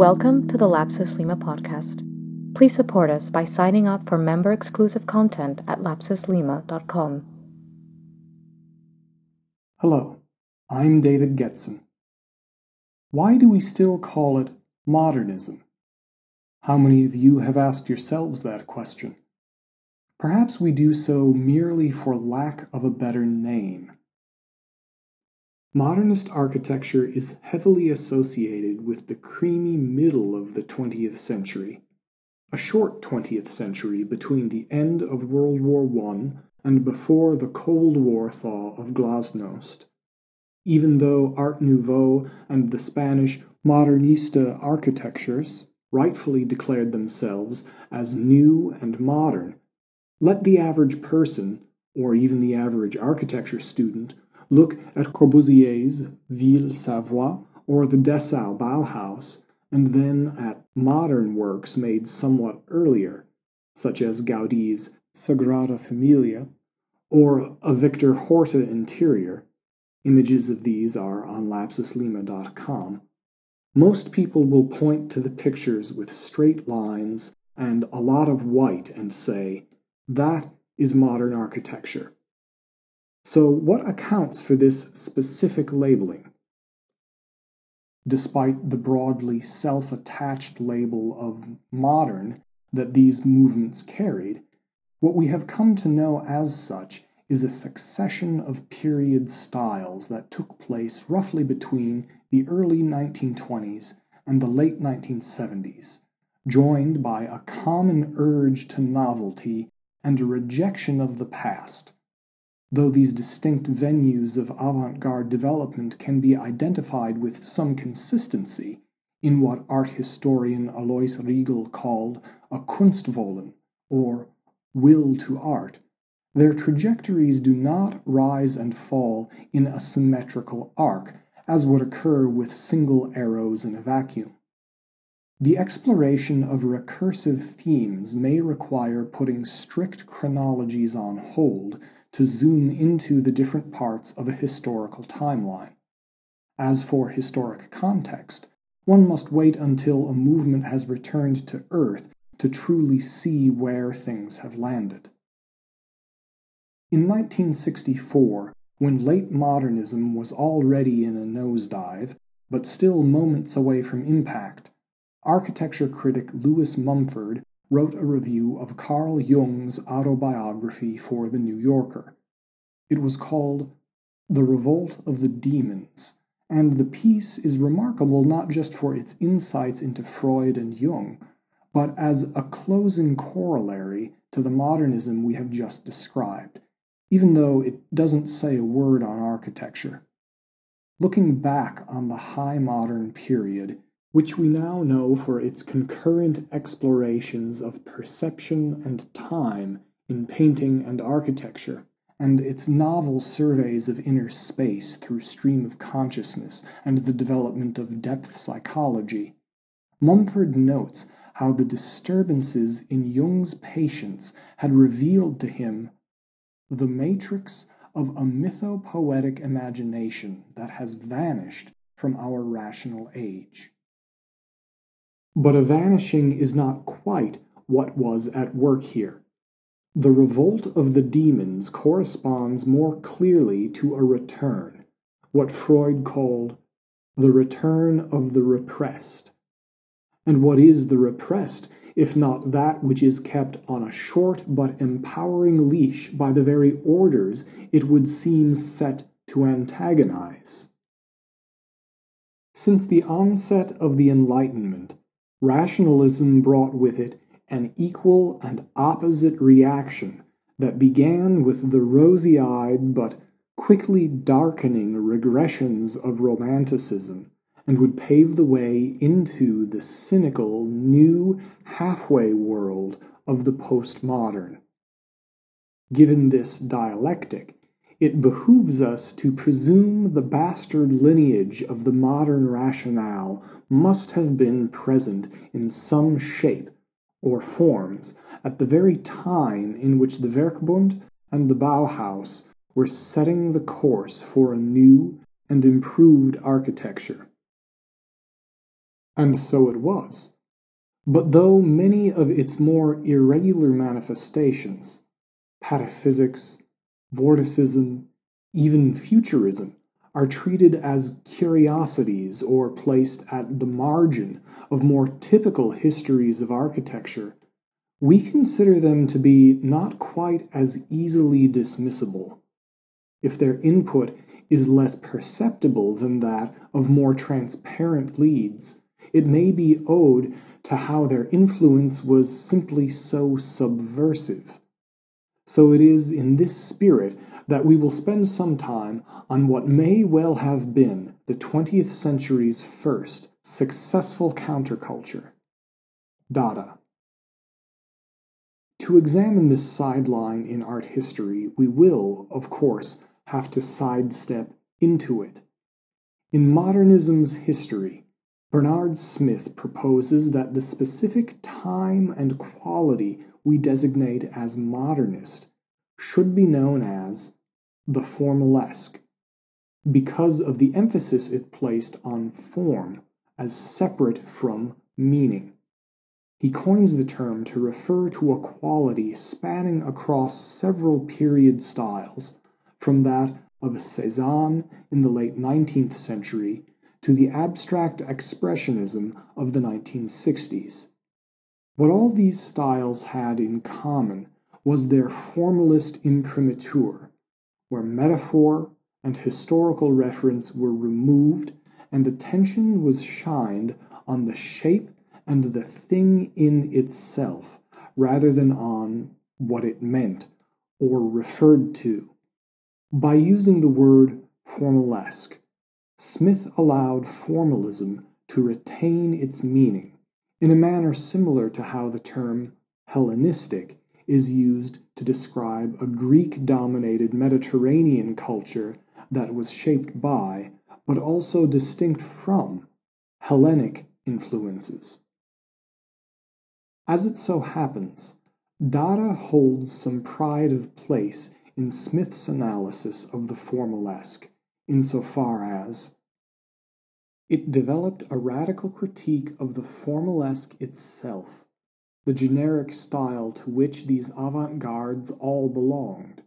Welcome to the Lapsus Lima podcast. Please support us by signing up for member exclusive content at lapsuslima.com. Hello, I'm David Getson. Why do we still call it modernism? How many of you have asked yourselves that question? Perhaps we do so merely for lack of a better name. Modernist architecture is heavily associated with the creamy middle of the 20th century, a short 20th century between the end of World War I and before the Cold War thaw of Glasnost. Even though Art Nouveau and the Spanish Modernista architectures rightfully declared themselves as new and modern, let the average person, or even the average architecture student, Look at Corbusier's Villa Savoye or the Dessau Bauhaus, and then at modern works made somewhat earlier, such as Gaudi's Sagrada Familia or a Victor Horta interior. Images of these are on lapsuslima.com. Most people will point to the pictures with straight lines and a lot of white and say, that is modern architecture. So, what accounts for this specific labeling? Despite the broadly self attached label of modern that these movements carried, what we have come to know as such is a succession of period styles that took place roughly between the early 1920s and the late 1970s, joined by a common urge to novelty and a rejection of the past though these distinct venues of avant garde development can be identified with some consistency in what art historian Alois Riegl called a Kunstwollen, or will to art, their trajectories do not rise and fall in a symmetrical arc, as would occur with single arrows in a vacuum. The exploration of recursive themes may require putting strict chronologies on hold to zoom into the different parts of a historical timeline. As for historic context, one must wait until a movement has returned to Earth to truly see where things have landed. In 1964, when late modernism was already in a nosedive, but still moments away from impact, architecture critic Lewis Mumford wrote a review of Carl Jung's autobiography for The New Yorker. It was called The Revolt of the Demons, and the piece is remarkable not just for its insights into Freud and Jung, but as a closing corollary to the modernism we have just described, even though it doesn't say a word on architecture. Looking back on the high modern period, which we now know for its concurrent explorations of perception and time in painting and architecture, and its novel surveys of inner space through stream of consciousness and the development of depth psychology. Mumford notes how the disturbances in Jung's patients had revealed to him the matrix of a mythopoetic imagination that has vanished from our rational age. But a vanishing is not quite what was at work here. The revolt of the demons corresponds more clearly to a return, what Freud called the return of the repressed. And what is the repressed, if not that which is kept on a short but empowering leash by the very orders it would seem set to antagonize? Since the onset of the Enlightenment, rationalism brought with it an equal and opposite reaction that began with the rosy eyed but quickly darkening regressions of Romanticism and would pave the way into the cynical new halfway world of the postmodern. Given this dialectic, it behooves us to presume the bastard lineage of the modern rationale must have been present in some shape or forms at the very time in which the Werkbund and the Bauhaus were setting the course for a new and improved architecture. And so it was. But though many of its more irregular manifestations, pataphysics, vorticism, even futurism, are treated as curiosities or placed at the margin of more typical histories of architecture, we consider them to be not quite as easily dismissible. If their input is less perceptible than that of more transparent leads, it may be owed to how their influence was simply so subversive. So it is in this spirit that we will spend some time on what may well have been the 20th century's first successful counterculture Dada. To examine this sideline in art history, we will, of course, have to sidestep into it. In modernism's history, Bernard Smith proposes that the specific time and quality we designate as modernist should be known as the formalesque, because of the emphasis it placed on form as separate from meaning. He coins the term to refer to a quality spanning across several period styles, from that of Cezanne in the late 19th century to the abstract expressionism of the 1960s. What all these styles had in common was their formalist imprimatur, where metaphor and historical reference were removed and attention was shined on the shape and the thing in itself rather than on what it meant or referred to. By using the word formalesque, Smith allowed formalism to retain its meaning in a manner similar to how the term Hellenistic is used to describe a Greek dominated Mediterranean culture that was shaped by, but also distinct from, Hellenic influences. As it so happens, Dada holds some pride of place in Smith's analysis of the formalesque, insofar as it developed a radical critique of the formalesque itself the generic style to which these avant gardes all belonged.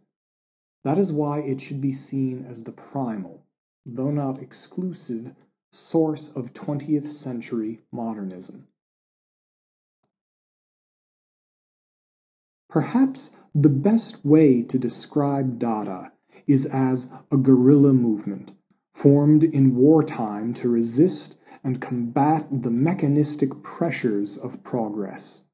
That is why it should be seen as the primal, though not exclusive, source of 20th century modernism. Perhaps the best way to describe Dada is as a guerrilla movement formed in wartime to resist and combat the mechanistic pressures of progress.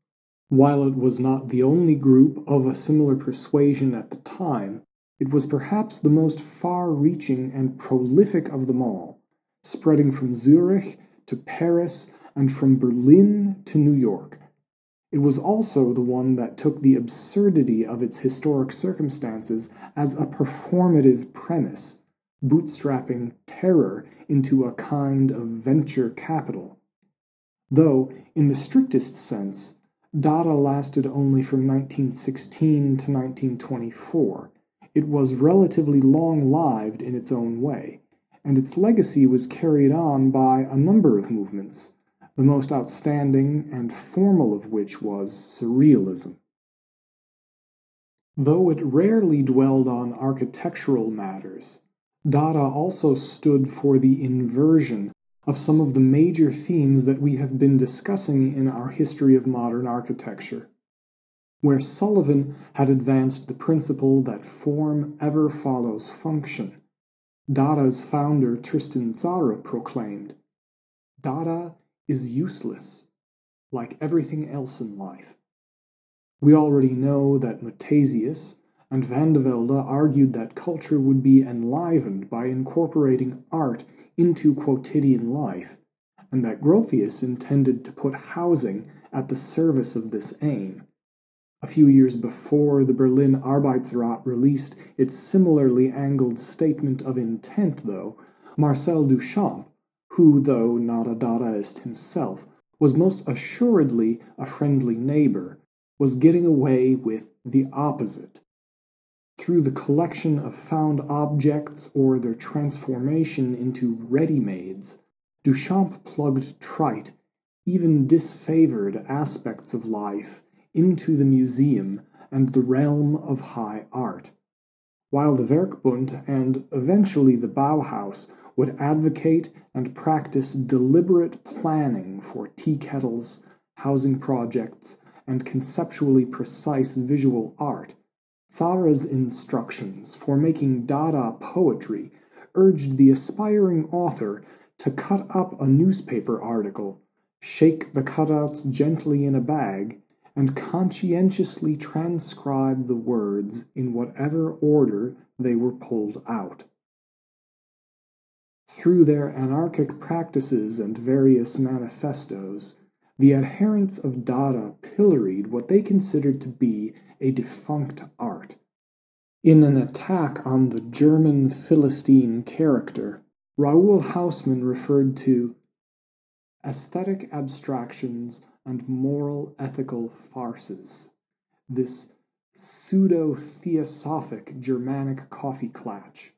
While it was not the only group of a similar persuasion at the time, it was perhaps the most far reaching and prolific of them all, spreading from Zurich to Paris and from Berlin to New York. It was also the one that took the absurdity of its historic circumstances as a performative premise, bootstrapping terror into a kind of venture capital. Though, in the strictest sense, Dada lasted only from 1916 to 1924. It was relatively long lived in its own way, and its legacy was carried on by a number of movements, the most outstanding and formal of which was Surrealism. Though it rarely dwelled on architectural matters, Dada also stood for the inversion of some of the major themes that we have been discussing in our history of modern architecture. Where Sullivan had advanced the principle that form ever follows function, Dada's founder Tristan Tzara proclaimed, Dada is useless, like everything else in life. We already know that Muthesius and Van de Velde argued that culture would be enlivened by incorporating art into quotidian life, and that Gropius intended to put housing at the service of this aim. A few years before, the Berlin Arbeitsrat released its similarly angled statement of intent, though, Marcel Duchamp, who, though not a Dadaist himself, was most assuredly a friendly neighbor, was getting away with the opposite through the collection of found objects or their transformation into ready-mades, Duchamp plugged trite even disfavored aspects of life into the museum and the realm of high art, while the Werkbund and eventually the Bauhaus would advocate and practice deliberate planning for tea kettles, housing projects, and conceptually precise visual art. Tzara's instructions for making Dada poetry urged the aspiring author to cut up a newspaper article, shake the cutouts gently in a bag, and conscientiously transcribe the words in whatever order they were pulled out. Through their anarchic practices and various manifestos, the adherents of Dada pilloried what they considered to be a defunct art. In an attack on the German Philistine character, Raoul Hausmann referred to aesthetic abstractions and moral ethical farces, this pseudo theosophic Germanic coffee clatch.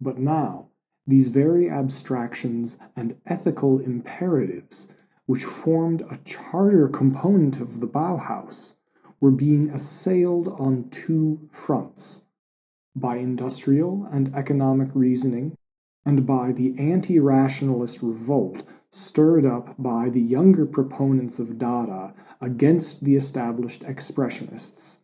But now, these very abstractions and ethical imperatives, which formed a charter component of the Bauhaus, were being assailed on two fronts by industrial and economic reasoning, and by the anti rationalist revolt stirred up by the younger proponents of Dada against the established expressionists.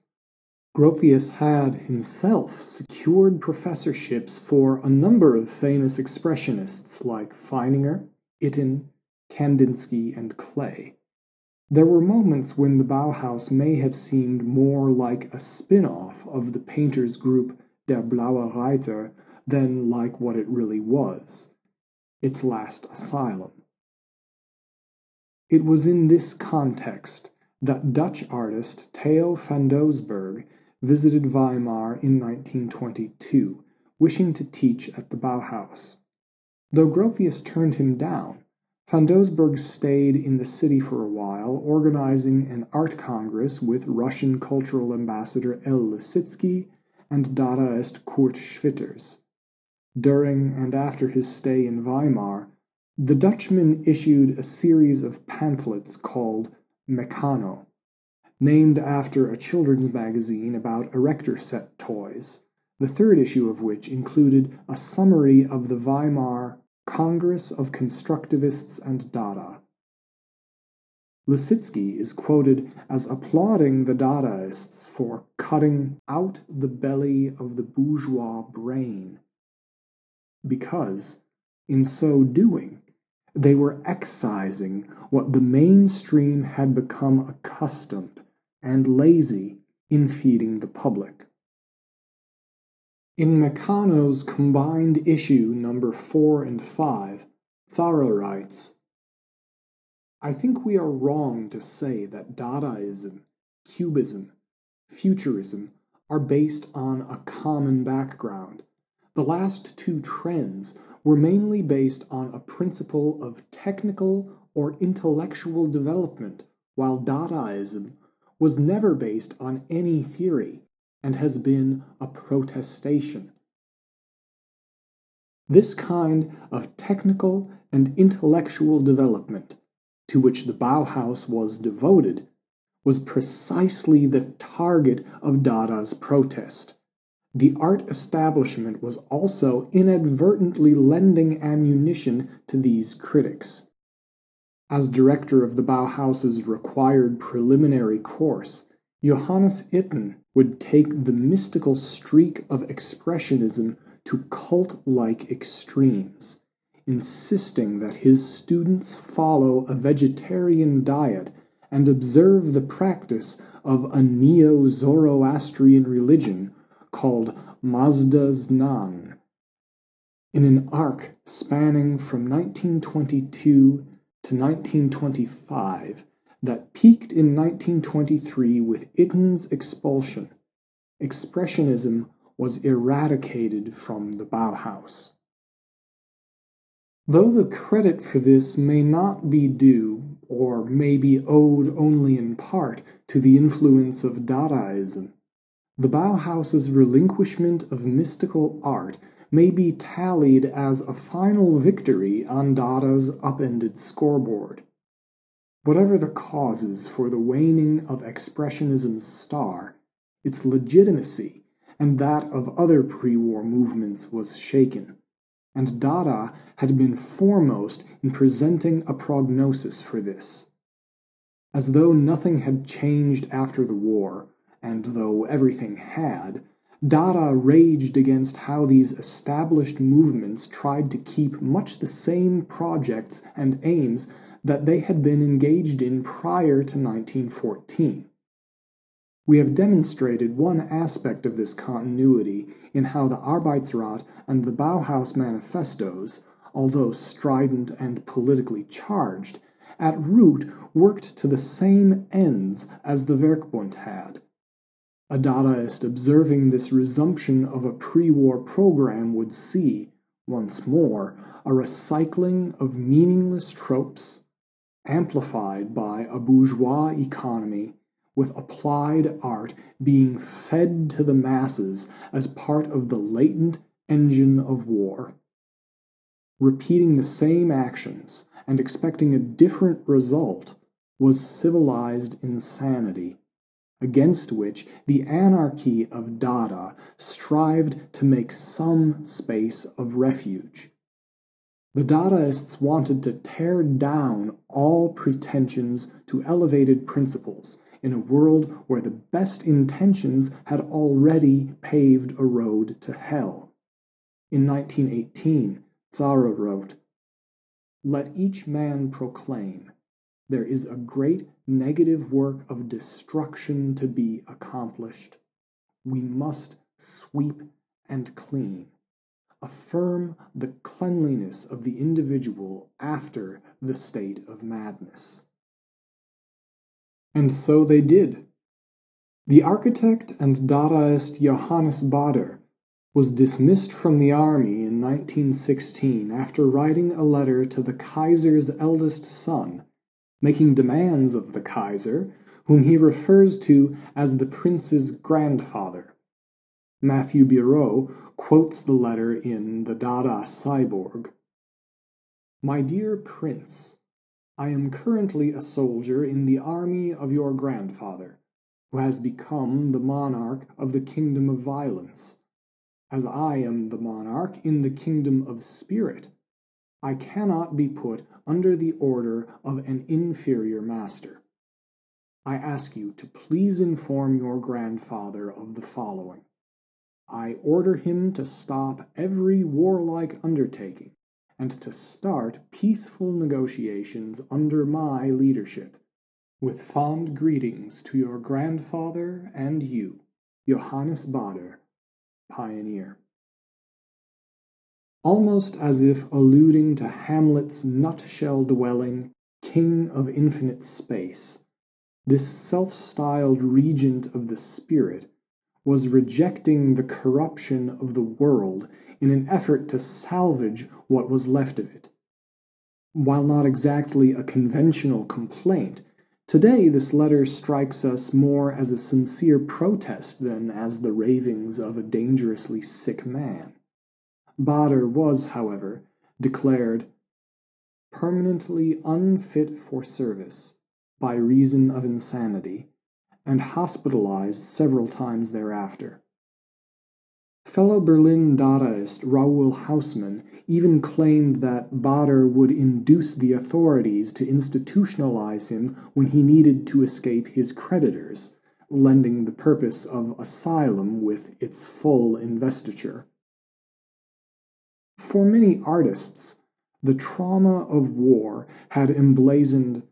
Gropius had himself secured professorships for a number of famous expressionists like Feininger, Itten, Kandinsky, and Klee. There were moments when the Bauhaus may have seemed more like a spin off of the painters' group Der Blaue Reiter than like what it really was its last asylum. It was in this context that Dutch artist Theo van Doesburg visited Weimar in 1922, wishing to teach at the Bauhaus. Though Gropius turned him down, van Doesburg stayed in the city for a while, organizing an art congress with Russian cultural ambassador El Lissitzky and Dadaist Kurt Schwitters. During and after his stay in Weimar, the Dutchman issued a series of pamphlets called Mécano, named after a children's magazine about erector set toys, the third issue of which included a summary of the Weimar Congress of Constructivists and Dada. Lissitzky is quoted as applauding the Dadaists for cutting out the belly of the bourgeois brain, because, in so doing, they were excising what the mainstream had become accustomed and lazy in feeding the public. In Mécano's combined issue number 4 and 5, Tzara writes, I think we are wrong to say that Dadaism, Cubism, Futurism are based on a common background. The last two trends were mainly based on a principle of technical or intellectual development, while Dadaism was never based on any theory and has been a protestation. This kind of technical and intellectual development to which the Bauhaus was devoted was precisely the target of Dada's protest. The art establishment was also inadvertently lending ammunition to these critics. As director of the Bauhaus's required preliminary course, Johannes Itten would take the mystical streak of Expressionism to cult like extremes insisting that his students follow a vegetarian diet and observe the practice of a neo Zoroastrian religion called Mazdaznan. In an arc spanning from 1922 to 1925 that peaked in 1923 with Itten's expulsion, Expressionism was eradicated from the Bauhaus. Though the credit for this may not be due, or may be owed only in part, to the influence of Dadaism, the Bauhaus's relinquishment of mystical art may be tallied as a final victory on Dada's upended scoreboard. Whatever the causes for the waning of Expressionism's star, its legitimacy and that of other pre war movements was shaken, and Dada had been foremost in presenting a prognosis for this. As though nothing had changed after the war, and though everything had, Dada raged against how these established movements tried to keep much the same projects and aims that they had been engaged in prior to 1914. We have demonstrated one aspect of this continuity in how the Arbeitsrat and the Bauhaus manifestos, although strident and politically charged, at root worked to the same ends as the Werkbund had. A Dadaist observing this resumption of a pre war program would see, once more, a recycling of meaningless tropes, amplified by a bourgeois economy with applied art being fed to the masses as part of the latent engine of war. Repeating the same actions and expecting a different result was civilized insanity, against which the anarchy of Dada strived to make some space of refuge. The Dadaists wanted to tear down all pretensions to elevated principles in a world where the best intentions had already paved a road to hell. In 1918, Tzara wrote, Let each man proclaim, there is a great negative work of destruction to be accomplished. We must sweep and clean. Affirm the cleanliness of the individual after the state of madness. And so they did. The architect and Dadaist Johannes Baader was dismissed from the army in 1916 after writing a letter to the Kaiser's eldest son, making demands of the Kaiser, whom he refers to as the prince's grandfather. Matthew Biro quotes the letter in The Dada Cyborg. My dear Prince, I am currently a soldier in the army of your grandfather, who has become the monarch of the kingdom of violence. As I am the monarch in the kingdom of spirit, I cannot be put under the order of an inferior master. I ask you to please inform your grandfather of the following. I order him to stop every warlike undertaking and to start peaceful negotiations under my leadership. With fond greetings to your grandfather and you, Johannes Baader, Pioneer. Almost as if alluding to Hamlet's nutshell dwelling, king of infinite space, this self styled regent of the spirit was rejecting the corruption of the world in an effort to salvage what was left of it. While not exactly a conventional complaint, today this letter strikes us more as a sincere protest than as the ravings of a dangerously sick man. Baader was, however, declared permanently unfit for service by reason of insanity and hospitalized several times thereafter. Fellow Berlin Dadaist Raoul Hausmann even claimed that Baader would induce the authorities to institutionalize him when he needed to escape his creditors, lending the purpose of asylum with its full investiture. For many artists, the trauma of war had emblazoned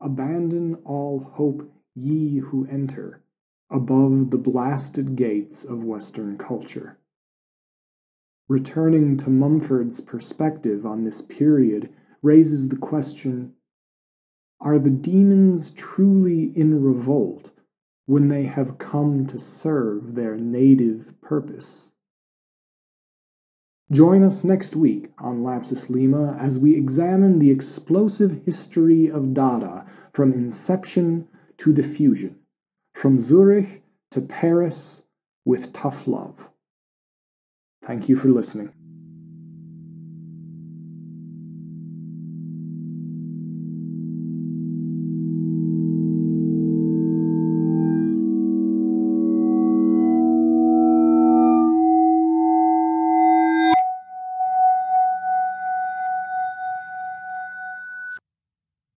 Abandon all hope, ye who enter, above the blasted gates of Western culture. Returning to Mumford's perspective on this period raises the question Are the demons truly in revolt when they have come to serve their native purpose? Join us next week on Lapsus Lima as we examine the explosive history of Dada from inception to diffusion, from Zurich to Paris with tough love. Thank you for listening.